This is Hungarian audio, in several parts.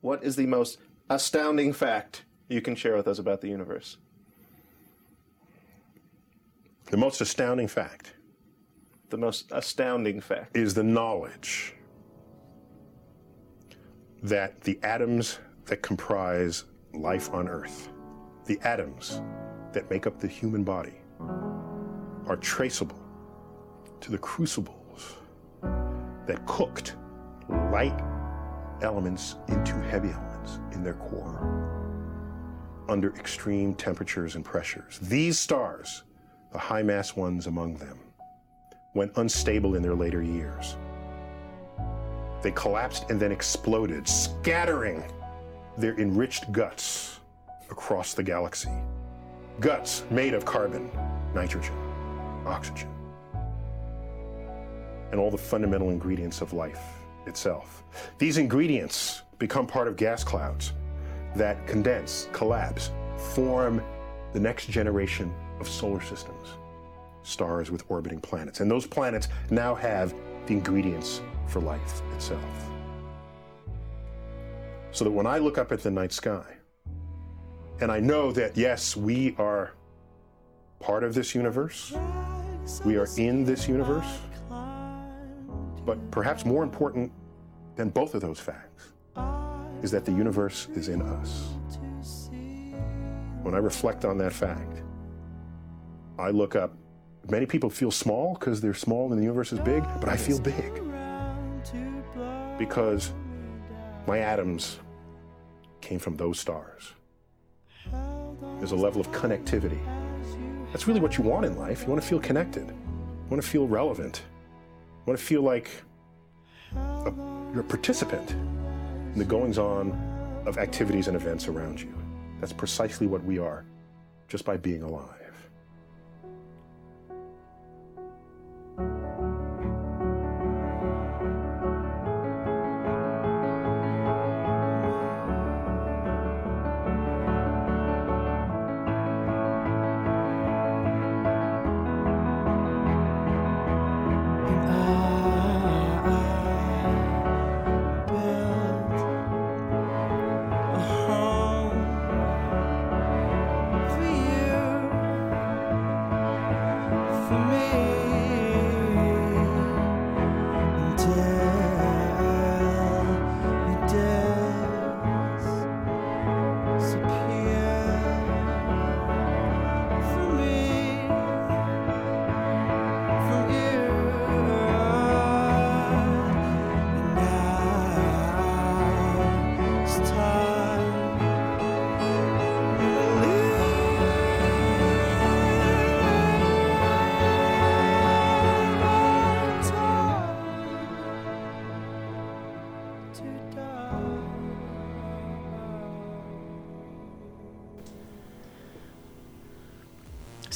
what is the most astounding fact you can share with us about the universe? The most astounding fact The most astounding fact. is the knowledge that the atoms that comprise life on Earth, the atoms that make up the human body, are traceable to the crucibles that cooked light elements into heavy elements in their core under extreme temperatures and pressures. These stars, the high mass ones among them, went unstable in their later years, they collapsed and then exploded, scattering their enriched guts across the galaxy. Guts made of carbon, nitrogen, oxygen, and all the fundamental ingredients of life itself. These ingredients become part of gas clouds that condense, collapse, form the next generation of solar systems, stars with orbiting planets. And those planets now have the ingredients for life itself. So that when I look up at the night sky, and I know that, yes, we are part of this universe, we are in this universe, but perhaps more important than both of those facts is that the universe is in us. When I reflect on that fact, I look up. Many people feel small because they're small and the universe is big, but I feel big because my atoms came from those stars. There's a level of connectivity. That's really what you want in life. You want to feel connected. You want to feel relevant. You want to feel like a, you're a participant in the goings on of activities and events around you. That's precisely what we are, just by being alive.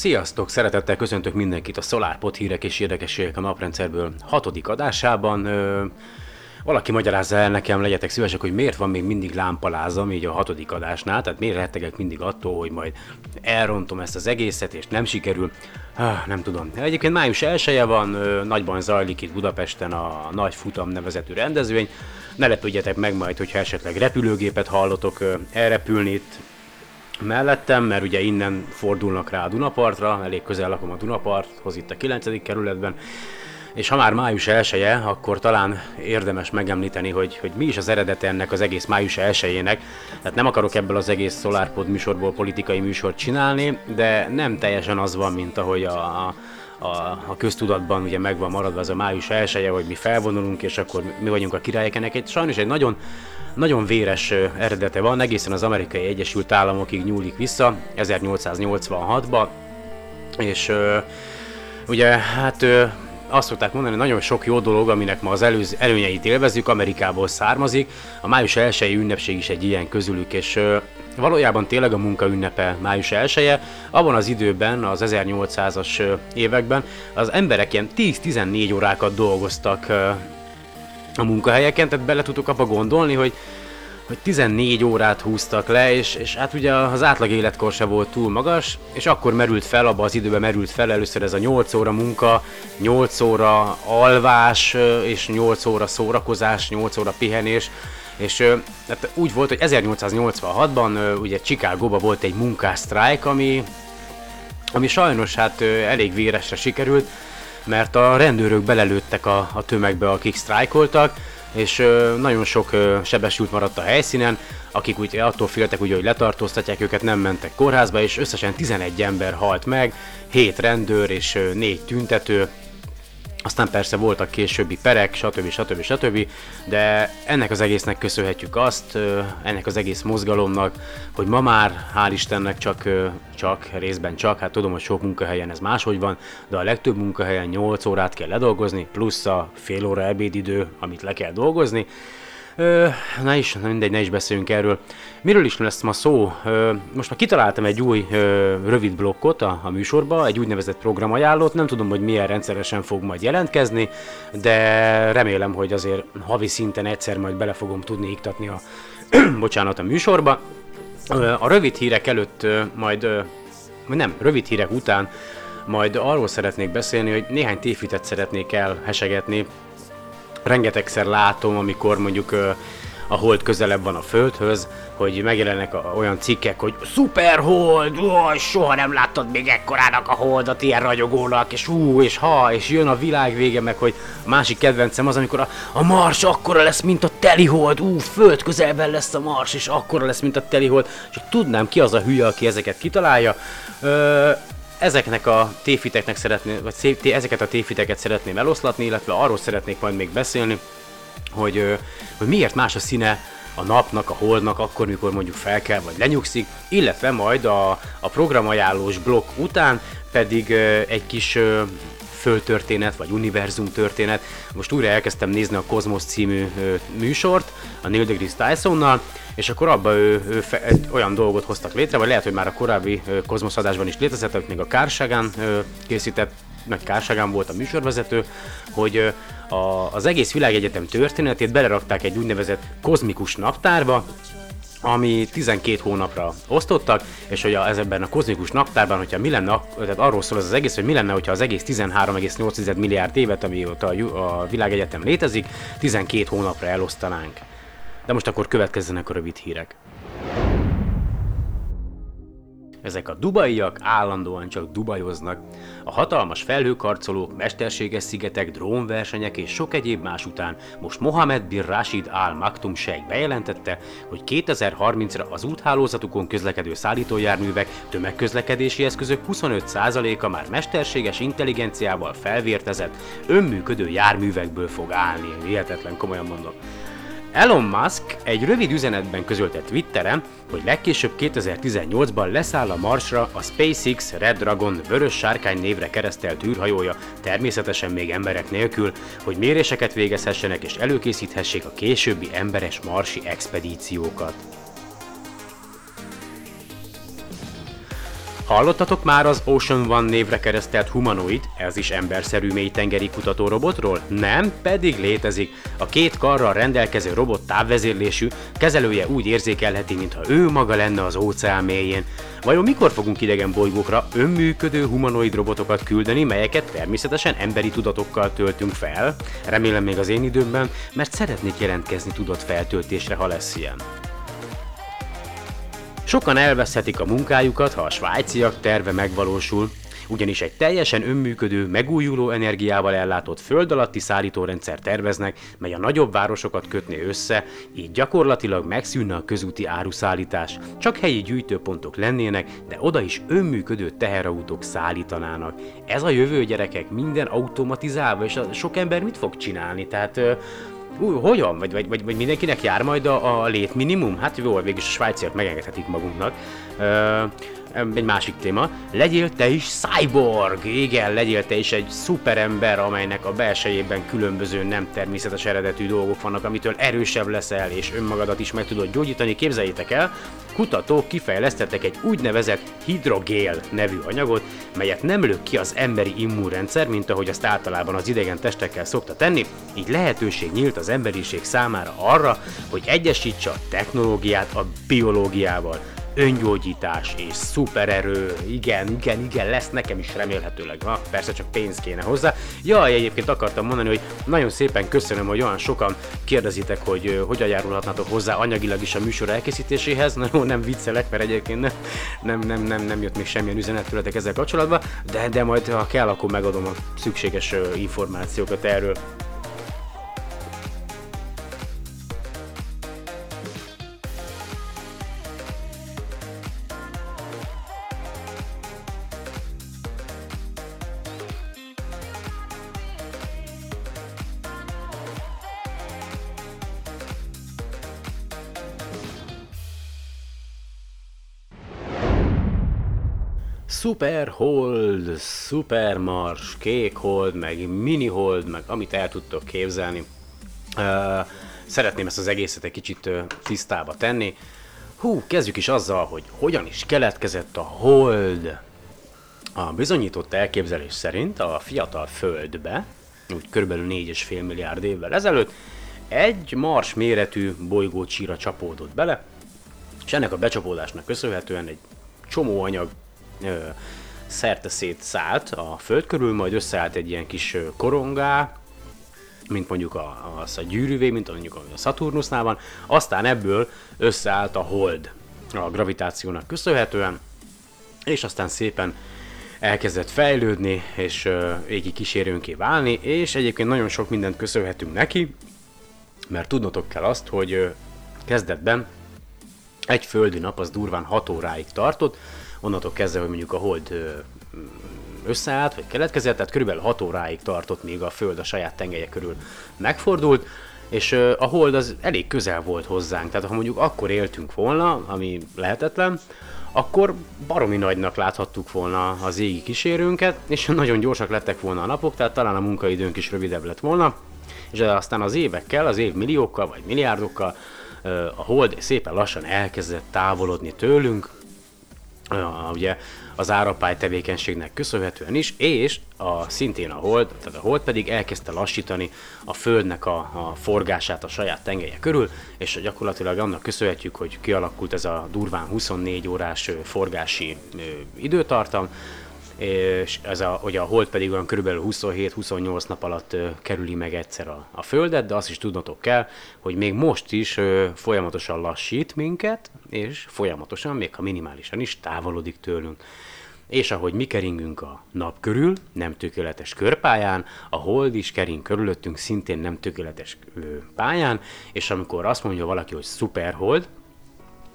Sziasztok! Szeretettel köszöntök mindenkit a SolarPod hírek és érdekességek a naprendszerből hatodik adásában. Ö, valaki magyarázza el nekem, legyetek szívesek, hogy miért van még mindig lámpalázam így a hatodik adásnál, tehát miért rettegek mindig attól, hogy majd elrontom ezt az egészet, és nem sikerül. Ah, nem tudom. Egyébként május 1 van, ö, nagyban zajlik itt Budapesten a Nagy Futam nevezetű rendezvény. Ne lepődjetek meg majd, hogyha esetleg repülőgépet hallotok ö, elrepülni itt mellettem, mert ugye innen fordulnak rá a Dunapartra, elég közel lakom a Dunaparthoz itt a 9. kerületben, és ha már május 1 akkor talán érdemes megemlíteni, hogy, hogy mi is az eredete ennek az egész május 1 Tehát nem akarok ebből az egész SolarPod műsorból politikai műsort csinálni, de nem teljesen az van, mint ahogy a, a a, a köztudatban ugye megvan maradva az a május 1 hogy mi felvonulunk, és akkor mi vagyunk a királyok. Ennek egy sajnos egy nagyon nagyon véres eredete van, egészen az amerikai Egyesült Államokig nyúlik vissza, 1886-ba, és ugye hát azt szokták mondani, hogy nagyon sok jó dolog, aminek ma az előz, előnyeit élvezzük, Amerikából származik. A május 1 ünnepség is egy ilyen közülük, és valójában tényleg a munka ünnepe május 1 -e. Abban az időben, az 1800-as években az emberek ilyen 10-14 órákat dolgoztak a munkahelyeken, tehát bele tudok abba gondolni, hogy hogy 14 órát húztak le, és, és hát ugye az átlag életkor se volt túl magas, és akkor merült fel, abban az időben merült fel először ez a 8 óra munka, 8 óra alvás, és 8 óra szórakozás, 8 óra pihenés, és hát úgy volt, hogy 1886-ban ugye Chicagóban volt egy munkásztrájk, ami, ami sajnos hát elég véresre sikerült, mert a rendőrök belelőttek a, a tömegbe, akik sztrájkoltak, és nagyon ö, sebesült maradt a helyszínen, akik úgy attól féltek, ugye, hogy letartóztatják őket, nem mentek kórházba, és összesen 11 ember halt meg, 7 rendőr és 4 tüntető, aztán persze voltak későbbi perek, stb. stb. stb. De ennek az egésznek köszönhetjük azt, ennek az egész mozgalomnak, hogy ma már, hál' Istennek csak, csak, részben csak, hát tudom, hogy sok munkahelyen ez máshogy van, de a legtöbb munkahelyen 8 órát kell ledolgozni, plusz a fél óra ebédidő, amit le kell dolgozni, Ö, na is, mindegy, ne is beszéljünk erről. Miről is lesz ma szó? Ö, most már kitaláltam egy új ö, rövid blokkot a, a műsorba, egy úgynevezett programajánlót, nem tudom, hogy milyen rendszeresen fog majd jelentkezni, de remélem, hogy azért havi szinten egyszer majd bele fogom tudni iktatni a, bocsánat, a műsorba. Ö, a rövid hírek előtt ö, majd, ö, nem, rövid hírek után majd arról szeretnék beszélni, hogy néhány tévhitet szeretnék elhesegetni, rengetegszer látom, amikor mondjuk a hold közelebb van a Földhöz, hogy megjelennek a, olyan cikkek, hogy szuperhold, ó, soha nem láttad még ekkorának a holdat ilyen ragyogónak, és ú, és ha, és jön a világ vége, meg hogy a másik kedvencem az, amikor a, a Mars akkora lesz, mint a telihold, ú, Föld közelben lesz a Mars, és akkora lesz, mint a telihold, és tudnám ki az a hülye, aki ezeket kitalálja. Ö, ezeknek a téfiteknek szeretném, vagy ezeket a téfiteket szeretném eloszlatni, illetve arról szeretnék majd még beszélni, hogy, hogy miért más a színe a napnak, a holdnak, akkor, mikor mondjuk fel kell, vagy lenyugszik, illetve majd a, a programajánlós blokk után pedig egy kis földtörténet, vagy univerzum történet. Most újra elkezdtem nézni a Cosmos című műsort, a Neil deGrasse Tysonnal, és akkor abban ő, ő fe, egy olyan dolgot hoztak létre, vagy lehet, hogy már a korábbi Kozmosz adásban is létezett, amit még a Kárságán készített, meg Kárságán volt a műsorvezető, hogy a, az egész világegyetem történetét belerakták egy úgynevezett kozmikus naptárba, ami 12 hónapra osztottak, és hogy a, ez ebben a kozmikus naptárban, hogyha mi lenne, tehát arról szól az, az egész, hogy mi lenne, hogyha az egész 13,8 milliárd évet, amióta a, a világegyetem létezik, 12 hónapra elosztanánk. De most akkor következzenek a rövid hírek. Ezek a dubaiak állandóan csak dubajoznak. A hatalmas felhőkarcolók, mesterséges szigetek, drónversenyek és sok egyéb más után most Mohamed bin Rashid Al Maktoum Sheikh bejelentette, hogy 2030-ra az úthálózatukon közlekedő szállítójárművek tömegközlekedési eszközök 25%-a már mesterséges intelligenciával felvértezett, önműködő járművekből fog állni. Hihetetlen, komolyan mondom. Elon Musk egy rövid üzenetben közölte Twitteren, hogy legkésőbb 2018-ban leszáll a Marsra a SpaceX Red Dragon vörös sárkány névre keresztelt űrhajója, természetesen még emberek nélkül, hogy méréseket végezhessenek és előkészíthessék a későbbi emberes marsi expedíciókat. Hallottatok már az Ocean One névre keresztelt humanoid, ez is emberszerű mélytengeri robotról? Nem, pedig létezik. A két karral rendelkező robot távvezérlésű, kezelője úgy érzékelheti, mintha ő maga lenne az óceán mélyén. Vajon mikor fogunk idegen bolygókra önműködő humanoid robotokat küldeni, melyeket természetesen emberi tudatokkal töltünk fel? Remélem még az én időmben, mert szeretnék jelentkezni tudott feltöltésre, ha lesz ilyen. Sokan elveszhetik a munkájukat, ha a svájciak terve megvalósul, ugyanis egy teljesen önműködő, megújuló energiával ellátott föld alatti szállítórendszer terveznek, mely a nagyobb városokat kötné össze, így gyakorlatilag megszűnne a közúti áruszállítás. Csak helyi gyűjtőpontok lennének, de oda is önműködő teherautók szállítanának. Ez a jövő gyerekek, minden automatizálva, és a sok ember mit fog csinálni? Tehát Ú, hogyan? Vagy, vagy, vagy, mindenkinek jár majd a, a létminimum? Hát jó, végülis a svájciak megengedhetik magunknak. Ö, egy másik téma. Legyél te is cyborg! Igen, legyél te is egy szuperember, amelynek a belsejében különböző nem természetes eredetű dolgok vannak, amitől erősebb leszel, és önmagadat is meg tudod gyógyítani. Képzeljétek el, kutatók kifejlesztettek egy úgynevezett hidrogél nevű anyagot, melyet nem lök ki az emberi immunrendszer, mint ahogy azt általában az idegen testekkel szokta tenni, így lehetőség nyílt az emberiség számára arra, hogy egyesítse a technológiát a biológiával. Öngyógyítás és szupererő, igen, igen, igen, lesz nekem is remélhetőleg, ha persze csak pénz kéne hozzá. Jaj, egyébként akartam mondani, hogy nagyon szépen köszönöm, hogy olyan sokan kérdezitek, hogy hogyan járulhatnátok hozzá anyagilag is a műsor elkészítéséhez. Na jó, nem viccelek, mert egyébként nem, nem, nem, nem, nem jött még semmilyen üzenet tőletek ezzel kapcsolatban, de, de majd ha kell, akkor megadom a szükséges információkat erről. Super Hold, Super Mars, Kék Hold, meg Mini Hold, meg amit el tudtok képzelni. Szeretném ezt az egészet egy kicsit tisztába tenni. Hú, kezdjük is azzal, hogy hogyan is keletkezett a Hold. A bizonyított elképzelés szerint a fiatal Földbe, úgy körülbelül 4,5 milliárd évvel ezelőtt, egy Mars méretű bolygócsíra csapódott bele, és ennek a becsapódásnak köszönhetően egy csomó anyag ö, szerte szétszállt a föld körül, majd összeállt egy ilyen kis korongá, mint mondjuk a, az a gyűrűvé, mint mondjuk a Saturnusnál van, aztán ebből összeállt a hold a gravitációnak köszönhetően, és aztán szépen elkezdett fejlődni, és uh, égi kísérőnké válni, és egyébként nagyon sok mindent köszönhetünk neki, mert tudnotok kell azt, hogy uh, kezdetben egy földi nap az durván 6 óráig tartott, onnantól kezdve, hogy mondjuk a hold összeállt, vagy keletkezett, tehát körülbelül 6 óráig tartott, míg a Föld a saját tengelye körül megfordult, és a hold az elég közel volt hozzánk, tehát ha mondjuk akkor éltünk volna, ami lehetetlen, akkor baromi nagynak láthattuk volna az égi kísérőnket, és nagyon gyorsak lettek volna a napok, tehát talán a munkaidőnk is rövidebb lett volna, és aztán az évekkel, az év milliókkal vagy milliárdokkal a hold szépen lassan elkezdett távolodni tőlünk, ugye az árapály tevékenységnek köszönhetően is, és a, szintén a hold, tehát a hold pedig elkezdte lassítani a Földnek a, a forgását a saját tengelye körül, és gyakorlatilag annak köszönhetjük, hogy kialakult ez a durván 24 órás forgási időtartam, és ez a, hogy a hold pedig olyan körülbelül 27-28 nap alatt kerüli meg egyszer a, a Földet, de azt is tudnotok kell, hogy még most is folyamatosan lassít minket, és folyamatosan, még ha minimálisan is távolodik tőlünk. És ahogy mi keringünk a nap körül, nem tökéletes körpályán, a hold is kering körülöttünk szintén nem tökéletes pályán, és amikor azt mondja valaki, hogy szuperhold,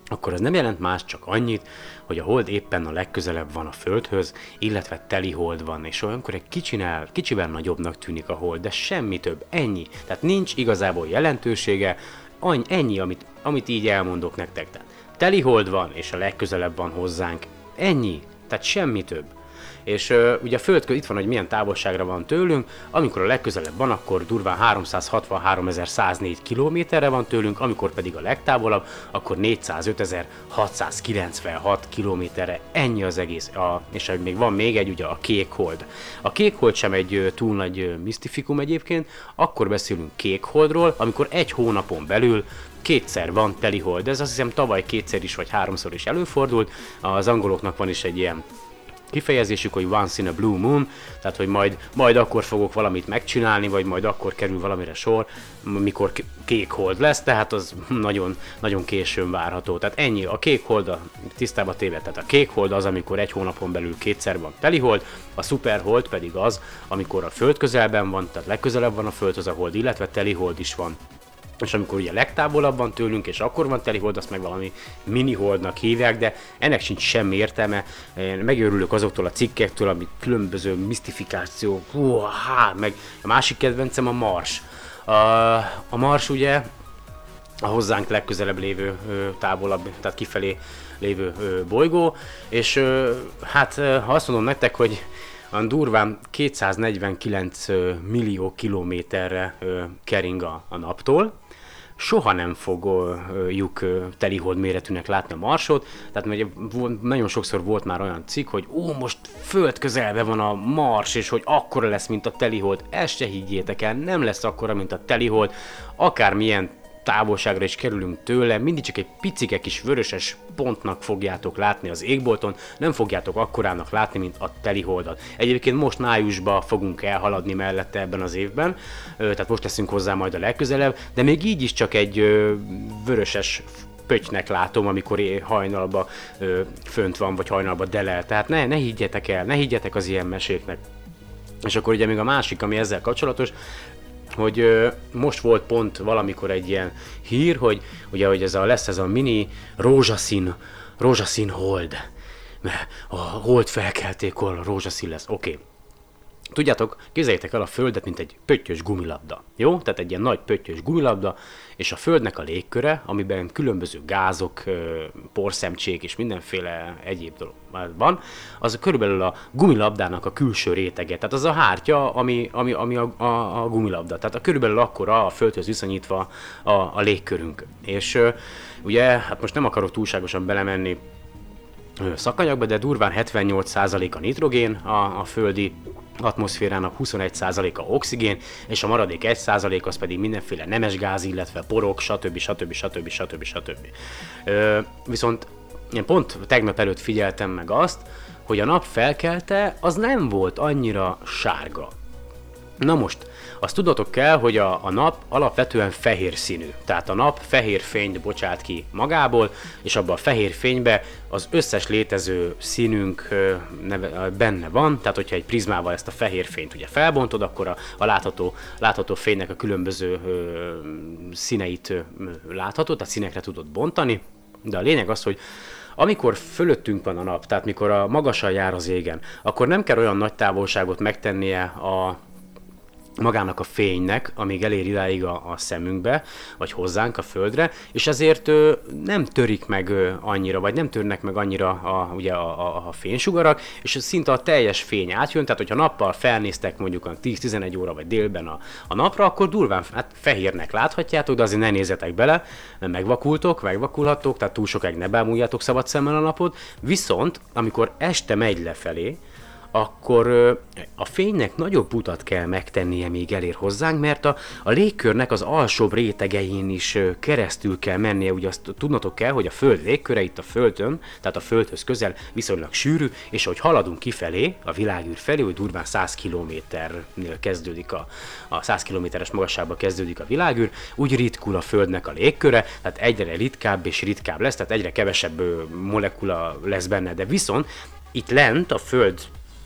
akkor ez nem jelent más, csak annyit, hogy a hold éppen a legközelebb van a Földhöz, illetve teli hold van, és olyankor egy kicsinál, kicsivel nagyobbnak tűnik a hold, de semmi több, ennyi. Tehát nincs igazából jelentősége, annyi, ennyi, amit, amit így elmondok nektek. Tehát teli hold van, és a legközelebb van hozzánk, ennyi, tehát semmi több. És ugye a Föld itt van, hogy milyen távolságra van tőlünk, amikor a legközelebb van, akkor durván 363.104 kilométerre van tőlünk, amikor pedig a legtávolabb, akkor 405.696 kilométerre. Ennyi az egész. A, és még van még egy, ugye a kék hold. A kék hold sem egy túl nagy uh, misztifikum egyébként, akkor beszélünk kék holdról, amikor egy hónapon belül kétszer van teli hold. Ez azt hiszem tavaly kétszer is vagy háromszor is előfordult. Az angoloknak van is egy ilyen kifejezésük, hogy once in a blue moon, tehát hogy majd, majd akkor fogok valamit megcsinálni, vagy majd akkor kerül valamire sor, mikor kék hold lesz, tehát az nagyon, nagyon későn várható. Tehát ennyi, a kék hold a tisztába téve, tehát a kék hold az, amikor egy hónapon belül kétszer van teli hold, a super hold pedig az, amikor a föld közelben van, tehát legközelebb van a földhöz a hold, illetve teli hold is van és amikor ugye legtávolabb van tőlünk, és akkor van teli hold, azt meg valami mini holdnak hívják, de ennek sincs semmi értelme. Én megőrülök azoktól a cikkektől, ami különböző misztifikáció, hú, meg a másik kedvencem a Mars. A, a Mars ugye a hozzánk legközelebb lévő távolabb, tehát kifelé lévő bolygó, és hát ha azt mondom nektek, hogy a durván 249 millió kilométerre kering a, a naptól, soha nem fogjuk telihold méretűnek látni a Marsot, tehát mert nagyon sokszor volt már olyan cikk, hogy ó, most föld közelbe van a Mars, és hogy akkora lesz, mint a telihold. Ezt se higgyétek el, nem lesz akkora, mint a telihold. Akármilyen távolságra is kerülünk tőle, mindig csak egy picike kis vöröses pontnak fogjátok látni az égbolton, nem fogjátok akkorának látni, mint a teliholdat. Egyébként most májusban fogunk elhaladni mellette ebben az évben, tehát most leszünk hozzá majd a legközelebb, de még így is csak egy vöröses pöttynek látom, amikor hajnalba fönt van, vagy hajnalba delel. Tehát ne, ne higgyetek el, ne higgyetek az ilyen meséknek. És akkor ugye még a másik, ami ezzel kapcsolatos, hogy most volt pont valamikor egy ilyen hír, hogy ugye, hogy ez a, lesz ez a mini rózsaszín, rózsaszín hold. Mert a hold felkeltékor rózsaszín lesz. Oké. Okay. Tudjátok, képzeljétek el a Földet, mint egy pöttyös gumilabda. Jó? Tehát egy ilyen nagy pöttyös gumilabda, és a Földnek a légköre, amiben különböző gázok, porszemcsék és mindenféle egyéb dolog van, az körülbelül a gumilabdának a külső rétege. Tehát az a hártya, ami, ami, ami a, a, a gumilabda. Tehát a körülbelül akkora a Földhöz viszonyítva a, a légkörünk. És ugye, hát most nem akarok túlságosan belemenni szakanyagba, de durván 78% a nitrogén a, a földi atmoszférának 21%-a oxigén, és a maradék 1% az pedig mindenféle nemes gáz, illetve porok, stb. stb. stb. stb. stb. Ö, viszont én pont tegnap előtt figyeltem meg azt, hogy a nap felkelte, az nem volt annyira sárga. Na most, azt tudatok kell, hogy a, a nap alapvetően fehér színű. Tehát a nap fehér fényt bocsát ki magából, és abban a fehér fénybe az összes létező színünk neve, benne van. Tehát, hogyha egy prizmával ezt a fehér fényt ugye felbontod, akkor a, a látható, látható fénynek a különböző ö, színeit ö, láthatod, tehát színekre tudod bontani. De a lényeg az, hogy amikor fölöttünk van a nap, tehát mikor a magasan jár az égen, akkor nem kell olyan nagy távolságot megtennie a, magának a fénynek, amíg elér idáig a, a szemünkbe, vagy hozzánk a földre, és ezért ö, nem törik meg ö, annyira, vagy nem törnek meg annyira a, ugye a, a, a fénysugarak, és szinte a teljes fény átjön, tehát hogyha nappal felnéztek mondjuk a 10-11 óra vagy délben a, a napra, akkor durván hát fehérnek láthatjátok, de azért ne nézzetek bele, mert megvakultok, megvakulhattok, tehát túl sokáig ne bámuljátok szabad szemmel a napot, viszont amikor este megy lefelé, akkor a fénynek nagyobb utat kell megtennie, még elér hozzánk, mert a, a légkörnek az alsóbb rétegein is keresztül kell mennie. Ugye azt tudnotok kell, hogy a Föld légköre itt a Földön, tehát a Földhöz közel viszonylag sűrű, és hogy haladunk kifelé, a világűr felé, hogy durván 100 kilométernél kezdődik a, a 100 kilométeres magasságban kezdődik a világűr, úgy ritkul a Földnek a légköre, tehát egyre ritkább és ritkább lesz, tehát egyre kevesebb molekula lesz benne, de viszont itt lent a Föld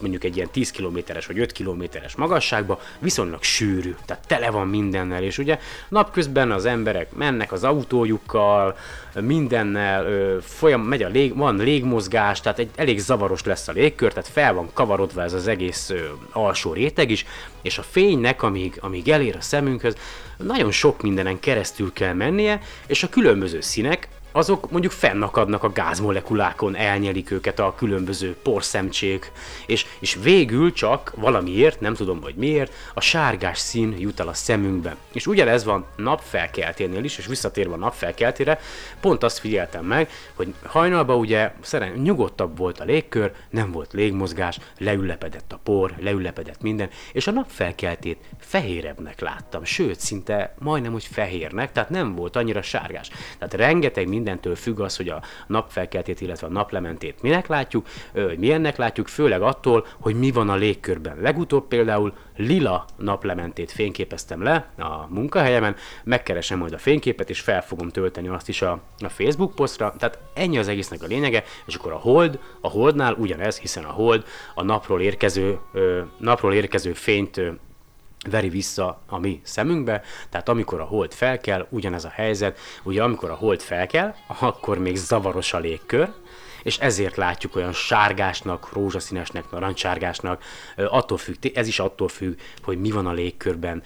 mondjuk egy ilyen 10 kilométeres vagy 5 kilométeres magasságba, viszonylag sűrű, tehát tele van mindennel, és ugye napközben az emberek mennek az autójukkal, mindennel, ö, folyam, megy a lég, van légmozgás, tehát egy elég zavaros lesz a légkör, tehát fel van kavarodva ez az egész ö, alsó réteg is, és a fénynek, amíg, amíg elér a szemünkhöz, nagyon sok mindenen keresztül kell mennie, és a különböző színek, azok mondjuk fennakadnak a gázmolekulákon, elnyelik őket a különböző porszemcsék, és, és végül csak valamiért, nem tudom hogy miért, a sárgás szín jut el a szemünkbe. És ugyanez van napfelkelténél is, és visszatérve a napfelkeltére, pont azt figyeltem meg, hogy hajnalban ugye szeren, nyugodtabb volt a légkör, nem volt légmozgás, leülepedett a por, leülepedett minden, és a napfelkeltét fehérebbnek láttam, sőt, szinte majdnem, hogy fehérnek, tehát nem volt annyira sárgás. Tehát rengeteg minden mindentől függ az, hogy a napfelkeltét, illetve a naplementét minek látjuk, hogy milyennek látjuk, főleg attól, hogy mi van a légkörben. Legutóbb például lila naplementét fényképeztem le a munkahelyemen, megkeresem majd a fényképet, és fel fogom tölteni azt is a, a Facebook posztra, tehát ennyi az egésznek a lényege, és akkor a hold, a holdnál ugyanez, hiszen a hold a napról érkező, ö, napról érkező fényt ö, veri vissza a mi szemünkbe, tehát amikor a hold felkel, ugyanez a helyzet, ugye amikor a hold felkel, akkor még zavaros a légkör, és ezért látjuk olyan sárgásnak, rózsaszínesnek, narancsárgásnak, attól függ, ez is attól függ, hogy mi van a légkörben,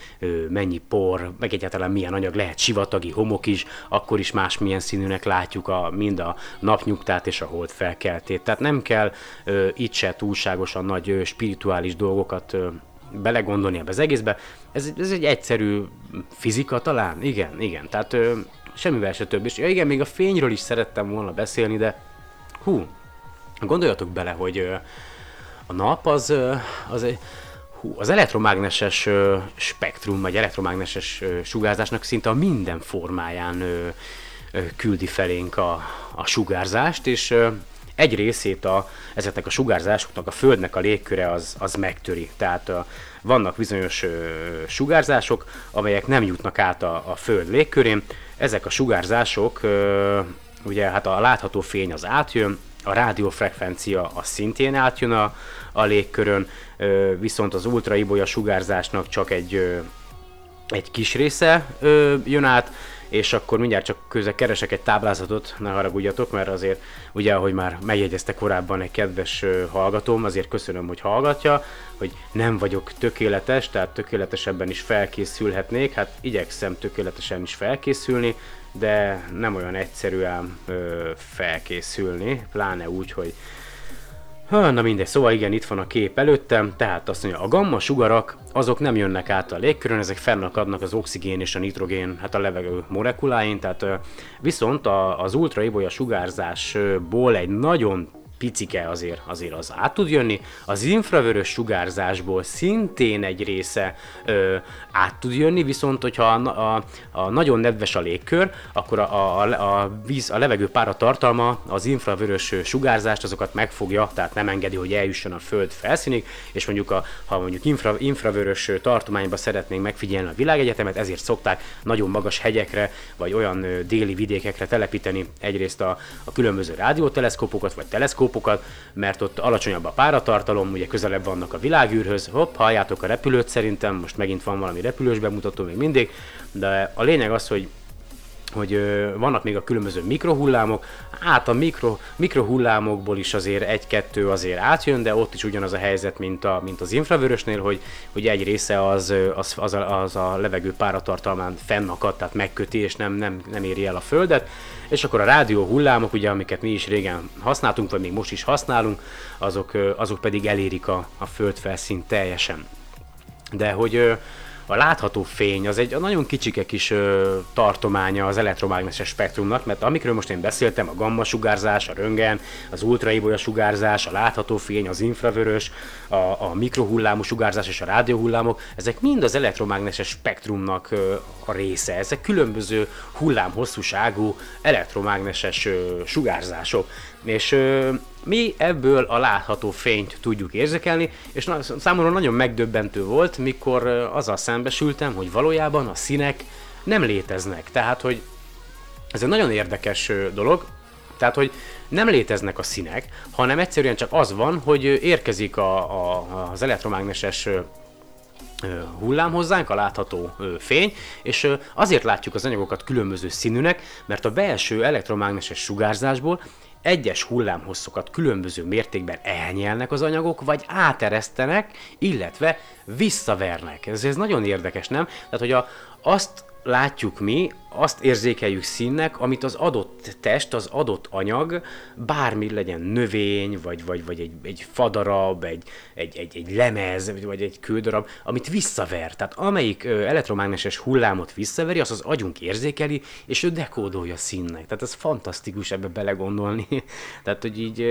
mennyi por, meg egyáltalán milyen anyag, lehet sivatagi homok is, akkor is más milyen színűnek látjuk a, mind a napnyugtát és a hold felkeltét. Tehát nem kell itt se túlságosan nagy spirituális dolgokat belegondolni ebbe az egészbe. Ez, ez egy egyszerű fizika talán? Igen, igen. Tehát ö, semmivel se több. És ja, igen, még a fényről is szerettem volna beszélni, de hú, gondoljatok bele, hogy ö, a nap az, ö, az egy, Hú, az elektromágneses ö, spektrum, vagy elektromágneses ö, sugárzásnak szinte a minden formáján ö, ö, küldi felénk a, a sugárzást, és ö, egy részét a, ezeknek a sugárzásoknak a Földnek a légköre az, az megtöri. Tehát ö, vannak bizonyos ö, sugárzások, amelyek nem jutnak át a, a Föld légkörén. Ezek a sugárzások, ö, ugye hát a látható fény az átjön, a rádiófrekvencia az szintén átjön a, a légkörön, ö, viszont az ultraibolya sugárzásnak csak egy, ö, egy kis része ö, jön át, és akkor mindjárt csak közben keresek egy táblázatot, ne haragudjatok, mert azért, ugye, ahogy már megjegyezte korábban egy kedves hallgatóm, azért köszönöm, hogy hallgatja, hogy nem vagyok tökéletes, tehát tökéletesebben is felkészülhetnék, hát igyekszem tökéletesen is felkészülni, de nem olyan egyszerű ám ö, felkészülni, pláne úgy, hogy Ha, na mindegy, szóval igen, itt van a kép előttem, tehát azt mondja, a gamma sugarak, azok nem jönnek át a légkörön, ezek fennakadnak az oxigén és a nitrogén, hát a levegő molekuláin, tehát viszont a, az ultraibolya sugárzásból egy nagyon picike azért, azért az át tud jönni. Az infravörös sugárzásból szintén egy része ö, át tud jönni, viszont hogyha a, a, a nagyon nedves a légkör, akkor a, a, a, víz, a levegő pára tartalma az infravörös sugárzást azokat megfogja, tehát nem engedi, hogy eljusson a föld felszínig, és mondjuk a, ha mondjuk infra, infravörös tartományba szeretnénk megfigyelni a világegyetemet, ezért szokták nagyon magas hegyekre, vagy olyan déli vidékekre telepíteni egyrészt a, a különböző rádióteleszkópokat, vagy teleszkópokat, teleszkópokat, mert ott alacsonyabb a páratartalom, ugye közelebb vannak a világűrhöz. Hopp, halljátok a repülőt szerintem, most megint van valami repülős bemutató még mindig, de a lényeg az, hogy hogy ö, vannak még a különböző mikrohullámok, hát a mikro, mikrohullámokból is azért egy-kettő azért átjön, de ott is ugyanaz a helyzet, mint, a, mint az infravörösnél, hogy, hogy egy része az, az, az, a, az a levegő páratartalmán fennakad, tehát megköti, és nem, nem, nem éri el a földet, és akkor a rádió hullámok, ugye, amiket mi is régen használtunk, vagy még most is használunk, azok, azok pedig elérik a, a földfelszínt teljesen. De hogy a látható fény az egy nagyon kicsike kis ö, tartománya az elektromágneses spektrumnak, mert amikről most én beszéltem, a gamma sugárzás, a röntgen, az ultraibolya sugárzás, a látható fény, az infravörös, a, a mikrohullámú sugárzás és a rádióhullámok, ezek mind az elektromágneses spektrumnak ö, a része. Ezek különböző hullámhosszúságú elektromágneses ö, sugárzások. És ö, mi ebből a látható fényt tudjuk érzékelni, és na, számomra nagyon megdöbbentő volt, mikor ö, azzal szembesültem, hogy valójában a színek nem léteznek. Tehát, hogy ez egy nagyon érdekes ö, dolog, tehát, hogy nem léteznek a színek, hanem egyszerűen csak az van, hogy érkezik a, a, az elektromágneses hullám hozzánk, a látható fény, és azért látjuk az anyagokat különböző színűnek, mert a belső elektromágneses sugárzásból egyes hullámhosszokat különböző mértékben elnyelnek az anyagok, vagy áteresztenek, illetve visszavernek. Ez, ez nagyon érdekes, nem? Tehát, hogy a, azt látjuk mi, azt érzékeljük színnek, amit az adott test, az adott anyag, bármi legyen növény, vagy, vagy, vagy egy, egy fadarab, egy, egy, egy, egy lemez, vagy egy kődarab, amit visszaver. Tehát amelyik elektromágneses hullámot visszaveri, az az agyunk érzékeli, és ő dekódolja színnek. Tehát ez fantasztikus ebbe belegondolni. Tehát, hogy így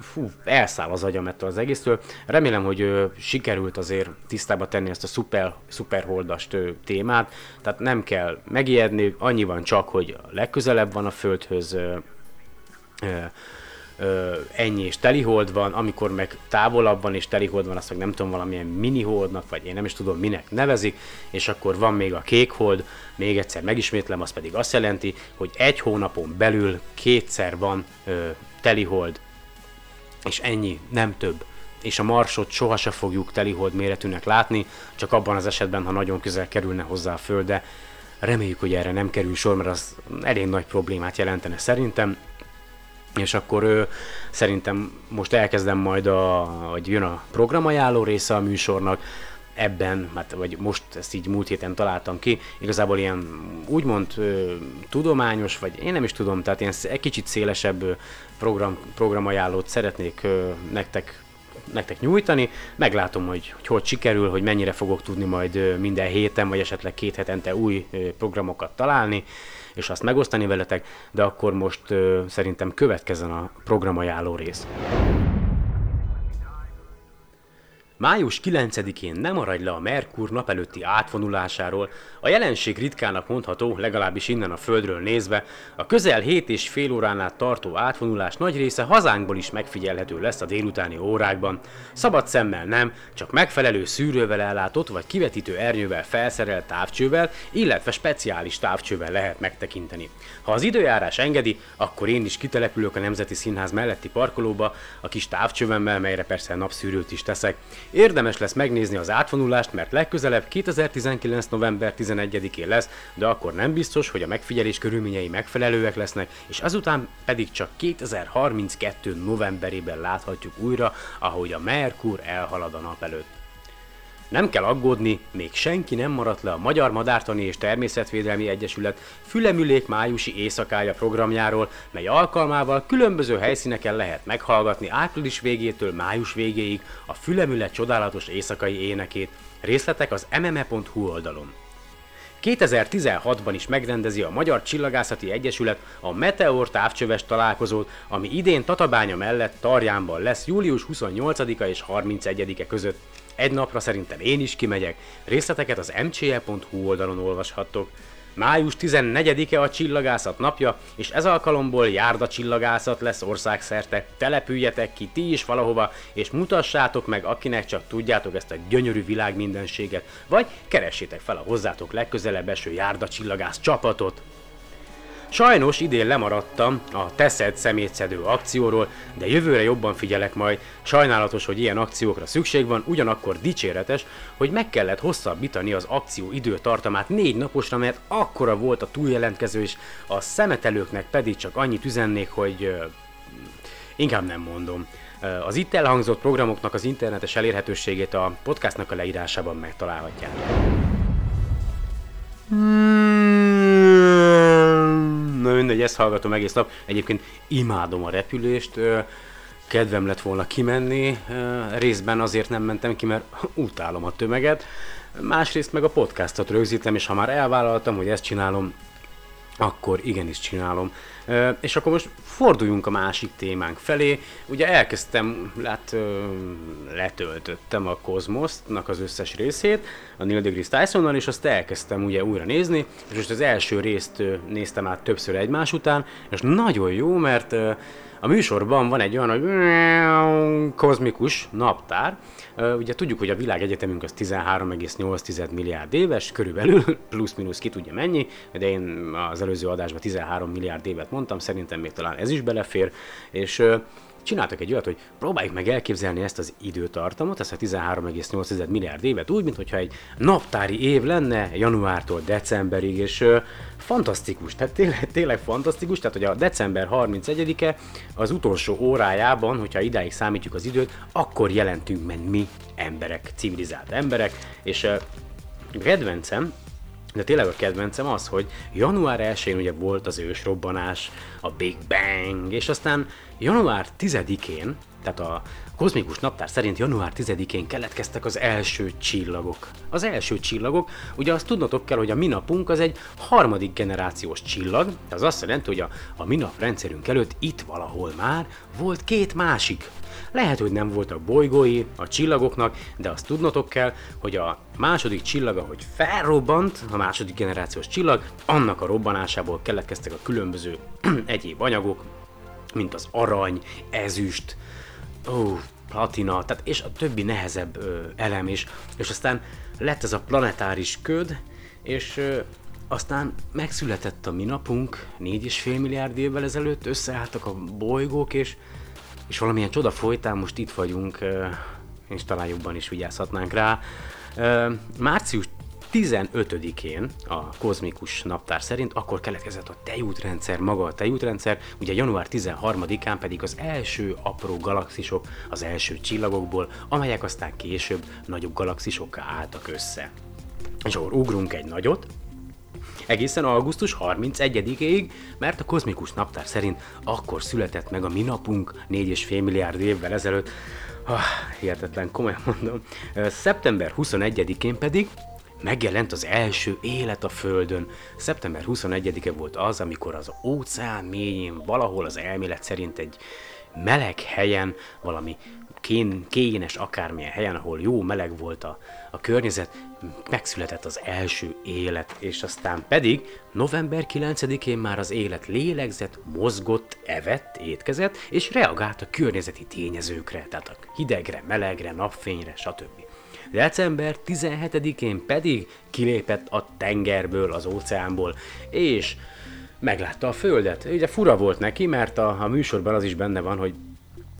fú, elszáll az agyam ettől az egésztől. Remélem, hogy sikerült azért tisztába tenni ezt a szuper, szuperholdast ö, témát. Tehát nem kell megijedni, annyi van csak, hogy legközelebb van a Földhöz, ö, ö, ennyi és telihold van, amikor meg távolabb van és telihold van, azt meg nem tudom, valamilyen miniholdnak, vagy én nem is tudom minek nevezik, és akkor van még a kékhold, még egyszer megismétlem, az pedig azt jelenti, hogy egy hónapon belül kétszer van ö, telihold, és ennyi, nem több. És a Marsot sohasem fogjuk telihold méretűnek látni, csak abban az esetben, ha nagyon közel kerülne hozzá a Föld, de reméljük, hogy erre nem kerül sor, mert az elég nagy problémát jelentene szerintem. És akkor ő, szerintem most elkezdem majd, a, hogy jön a programajánló része a műsornak, ebben, hát, vagy most ezt így múlt héten találtam ki, igazából ilyen úgymond ö, tudományos, vagy én nem is tudom, tehát ilyen egy kicsit szélesebb program, programajánlót szeretnék ö, nektek nektek nyújtani. Meglátom, hogy, hogy hogy sikerül, hogy mennyire fogok tudni majd minden héten, vagy esetleg két hetente új programokat találni, és azt megosztani veletek, de akkor most szerintem következzen a programajánló rész. Május 9-én nem maradj le a Merkur nap előtti átvonulásáról, a jelenség ritkának mondható, legalábbis innen a Földről nézve, a közel 7 és fél órán át tartó átvonulás nagy része hazánkból is megfigyelhető lesz a délutáni órákban. Szabad szemmel nem, csak megfelelő szűrővel ellátott vagy kivetítő ernyővel felszerelt távcsővel, illetve speciális távcsővel lehet megtekinteni. Ha az időjárás engedi, akkor én is kitelepülök a Nemzeti Színház melletti parkolóba, a kis távcsövemmel, melyre persze napszűrőt is teszek. Érdemes lesz megnézni az átvonulást, mert legközelebb 2019. november 11-én lesz, de akkor nem biztos, hogy a megfigyelés körülményei megfelelőek lesznek, és azután pedig csak 2032. novemberében láthatjuk újra, ahogy a Merkur elhalad a nap előtt. Nem kell aggódni, még senki nem maradt le a Magyar Madártani és Természetvédelmi Egyesület Fülemülék májusi éjszakája programjáról, mely alkalmával különböző helyszíneken lehet meghallgatni április végétől május végéig a Fülemüle csodálatos éjszakai énekét. Részletek az mme.hu oldalon. 2016-ban is megrendezi a Magyar Csillagászati Egyesület a Meteor távcsöves találkozót, ami idén Tatabánya mellett Tarjánban lesz július 28-a és 31-e között. Egy napra szerintem én is kimegyek. Részleteket az mcse.hu oldalon olvashattok. Május 14-e a csillagászat napja, és ez alkalomból járda csillagászat lesz országszerte. Települjetek ki ti is valahova, és mutassátok meg, akinek csak tudjátok ezt a gyönyörű világ mindenséget, vagy keressétek fel a hozzátok legközelebb eső járda csillagász csapatot. Sajnos idén lemaradtam a Teszed szemétszedő akcióról, de jövőre jobban figyelek majd. Sajnálatos, hogy ilyen akciókra szükség van, ugyanakkor dicséretes, hogy meg kellett hosszabbítani az akció időtartamát négy naposra, mert akkora volt a túljelentkező, és a szemetelőknek pedig csak annyit üzennék, hogy inkább nem mondom. Az itt elhangzott programoknak az internetes elérhetőségét a podcastnak a leírásában megtalálhatják. Na mindegy, ezt hallgatom egész nap. Egyébként imádom a repülést, kedvem lett volna kimenni, részben azért nem mentem ki, mert utálom a tömeget, másrészt meg a podcastot rögzítem, és ha már elvállaltam, hogy ezt csinálom, akkor igenis csinálom. És akkor most forduljunk a másik témánk felé. Ugye elkezdtem, lát, letöltöttem a Cosmos-nak az összes részét, a Neil deGrasse Tysonnal, és azt elkezdtem ugye újra nézni, és most az első részt néztem át többször egymás után, és nagyon jó, mert a műsorban van egy olyan, hogy kozmikus naptár. Ugye tudjuk, hogy a világegyetemünk az 13,8 milliárd éves, körülbelül, plusz-minusz ki tudja mennyi, de én az előző adásban 13 milliárd évet mondtam, szerintem még talán ez is belefér, és csináltak egy olyat, hogy próbáljuk meg elképzelni ezt az időtartamot, ezt a 13,8 milliárd évet úgy, mintha egy naptári év lenne januártól decemberig, és ö, fantasztikus, tehát tényleg, tényleg fantasztikus, tehát hogy a december 31-e az utolsó órájában, hogyha idáig számítjuk az időt, akkor jelentünk meg mi emberek, civilizált emberek, és ö, kedvencem, de tényleg a kedvencem az, hogy január 1-én ugye volt az ősrobbanás, a Big Bang, és aztán január 10-én, tehát a kozmikus naptár szerint január 10-én keletkeztek az első csillagok. Az első csillagok, ugye azt tudnotok kell, hogy a minapunk az egy harmadik generációs csillag, az azt jelenti, hogy a, a minap rendszerünk előtt itt valahol már volt két másik lehet, hogy nem voltak bolygói a csillagoknak, de azt tudnotok kell, hogy a második csillaga, hogy felrobbant, a második generációs csillag, annak a robbanásából keletkeztek a különböző egyéb anyagok, mint az arany, ezüst, ó, platina, tehát és a többi nehezebb ö, elem is, és aztán lett ez a planetáris köd, és ö, aztán megszületett a mi napunk, 4,5 milliárd évvel ezelőtt, összeálltak a bolygók, és és valamilyen csoda folytán most itt vagyunk, és talán jobban is vigyázhatnánk rá. Március 15-én a kozmikus naptár szerint akkor keletkezett a tejútrendszer, maga a tejútrendszer, ugye január 13-án pedig az első apró galaxisok az első csillagokból, amelyek aztán később nagyobb galaxisokká álltak össze. És akkor ugrunk egy nagyot, egészen augusztus 31-ig, mert a kozmikus naptár szerint akkor született meg a mi napunk 4,5 milliárd évvel ezelőtt. Ah, hihetetlen, komolyan mondom. Szeptember 21-én pedig megjelent az első élet a Földön. Szeptember 21-e volt az, amikor az óceán mélyén valahol az elmélet szerint egy meleg helyen valami kén, kénes akármilyen helyen, ahol jó meleg volt a, a környezet, megszületett az első élet, és aztán pedig november 9-én már az élet lélegzett, mozgott, evett, étkezett, és reagált a környezeti tényezőkre, tehát a hidegre, melegre, napfényre, stb. December 17-én pedig kilépett a tengerből, az óceánból, és meglátta a földet. Ugye fura volt neki, mert a, a műsorban az is benne van, hogy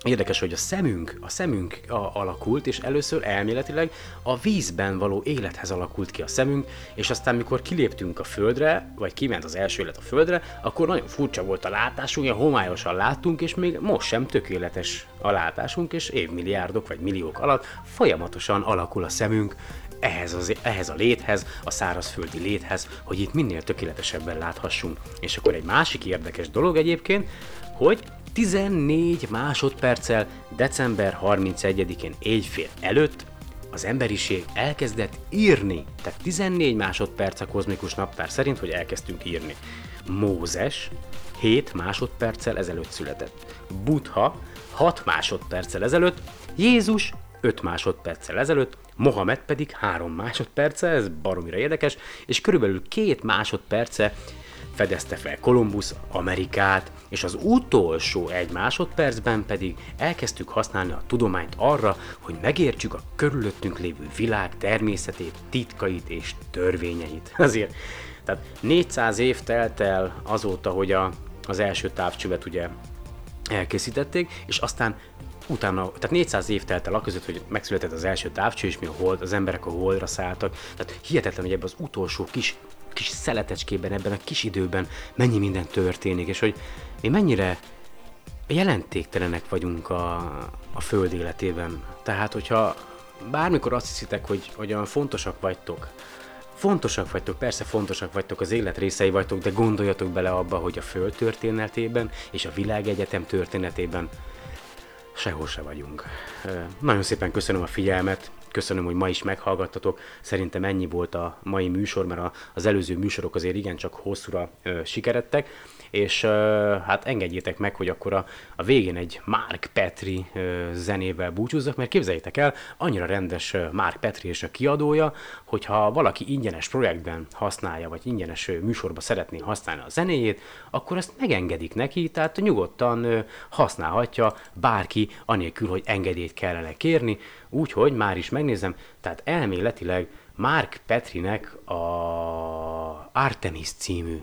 Érdekes, hogy a szemünk, a szemünk a, alakult, és először elméletileg a vízben való élethez alakult ki a szemünk, és aztán mikor kiléptünk a földre, vagy kiment az első élet a földre, akkor nagyon furcsa volt a látásunk, ilyen homályosan láttunk, és még most sem tökéletes a látásunk, és évmilliárdok vagy milliók alatt folyamatosan alakul a szemünk, ehhez, az, ehhez a léthez, a szárazföldi léthez, hogy itt minél tökéletesebben láthassunk. És akkor egy másik érdekes dolog egyébként, hogy 14 másodperccel december 31-én éjfél előtt az emberiség elkezdett írni, tehát 14 másodperc a kozmikus naptár szerint, hogy elkezdtünk írni. Mózes 7 másodperccel ezelőtt született. Buddha 6 másodperccel ezelőtt, Jézus 5 másodperccel ezelőtt, Mohamed pedig 3 másodperce, ez baromira érdekes, és körülbelül 2 másodperce fedezte fel Kolumbusz Amerikát, és az utolsó egy másodpercben pedig elkezdtük használni a tudományt arra, hogy megértsük a körülöttünk lévő világ természetét, titkait és törvényeit. Azért, tehát 400 év telt el azóta, hogy a, az első távcsövet ugye elkészítették, és aztán utána, tehát 400 év telt el a között, hogy megszületett az első távcső, és mi a hold, az emberek a holdra szálltak. Tehát hihetetlen, hogy ebben az utolsó kis kis szeletecskében, ebben a kis időben mennyi minden történik, és hogy mi mennyire jelentéktelenek vagyunk a, a föld életében. Tehát, hogyha bármikor azt hiszitek, hogy, hogy olyan fontosak vagytok, fontosak vagytok, persze fontosak vagytok, az élet részei vagytok, de gondoljatok bele abba, hogy a föld történetében és a világegyetem történetében sehol se vagyunk. Nagyon szépen köszönöm a figyelmet, köszönöm, hogy ma is meghallgattatok. Szerintem ennyi volt a mai műsor, mert az előző műsorok azért igencsak hosszúra sikerettek és uh, hát engedjétek meg, hogy akkor a, a végén egy Mark Petri zenével búcsúzzak, mert képzeljétek el, annyira rendes Mark Petri és a kiadója, hogyha valaki ingyenes projektben használja, vagy ingyenes műsorba szeretné használni a zenéjét, akkor ezt megengedik neki, tehát nyugodtan használhatja bárki, anélkül, hogy engedélyt kellene kérni, úgyhogy már is megnézem, tehát elméletileg Mark Petrinek a Artemis című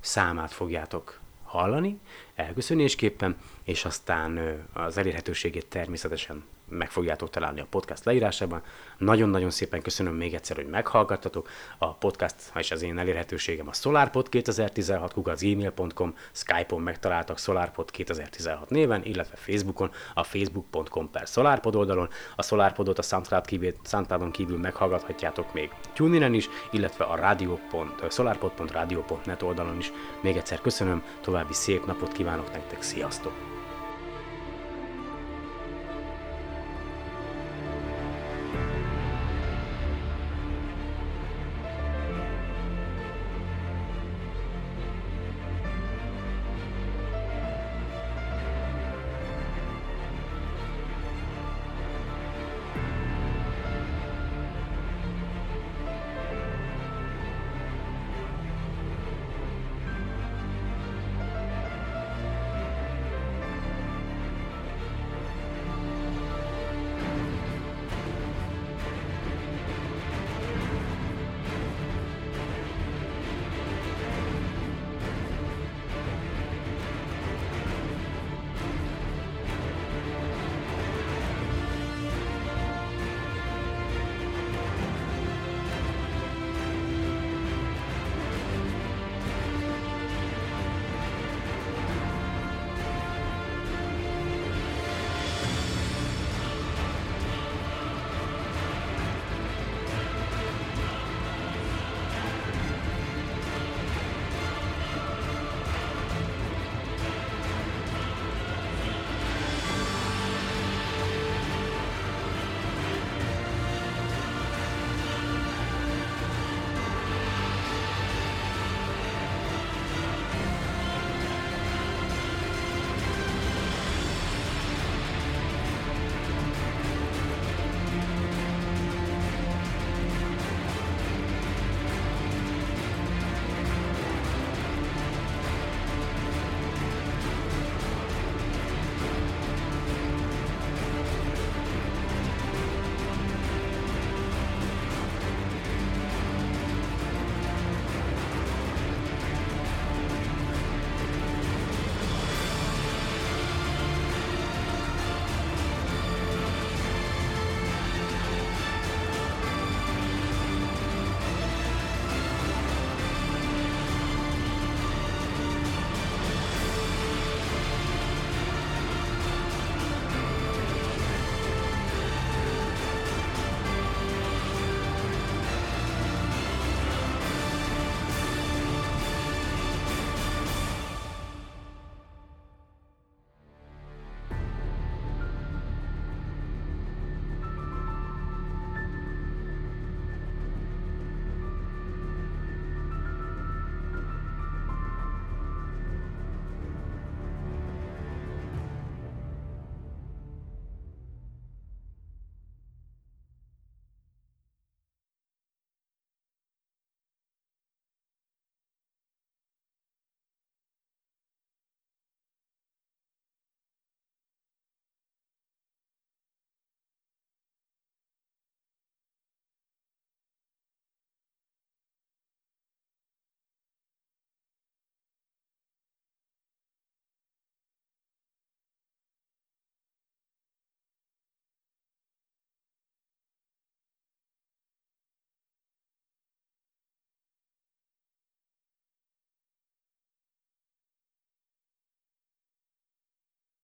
számát fogjátok hallani elköszönésképpen, és aztán az elérhetőségét természetesen meg fogjátok találni a podcast leírásában. Nagyon-nagyon szépen köszönöm még egyszer, hogy meghallgattatok. A podcast és az én elérhetőségem a SolarPod 2016 gmail.com, Skype-on megtaláltak SolarPod 2016 néven, illetve Facebookon, a facebook.com per SolarPod oldalon. A SolarPodot a SoundCloud kívül, SoundCloudon kívül meghallgathatjátok még TuneIn-en is, illetve a radio.solarpod.radio.net oldalon is. Még egyszer köszönöm, további szép napot kívánok nektek, sziasztok!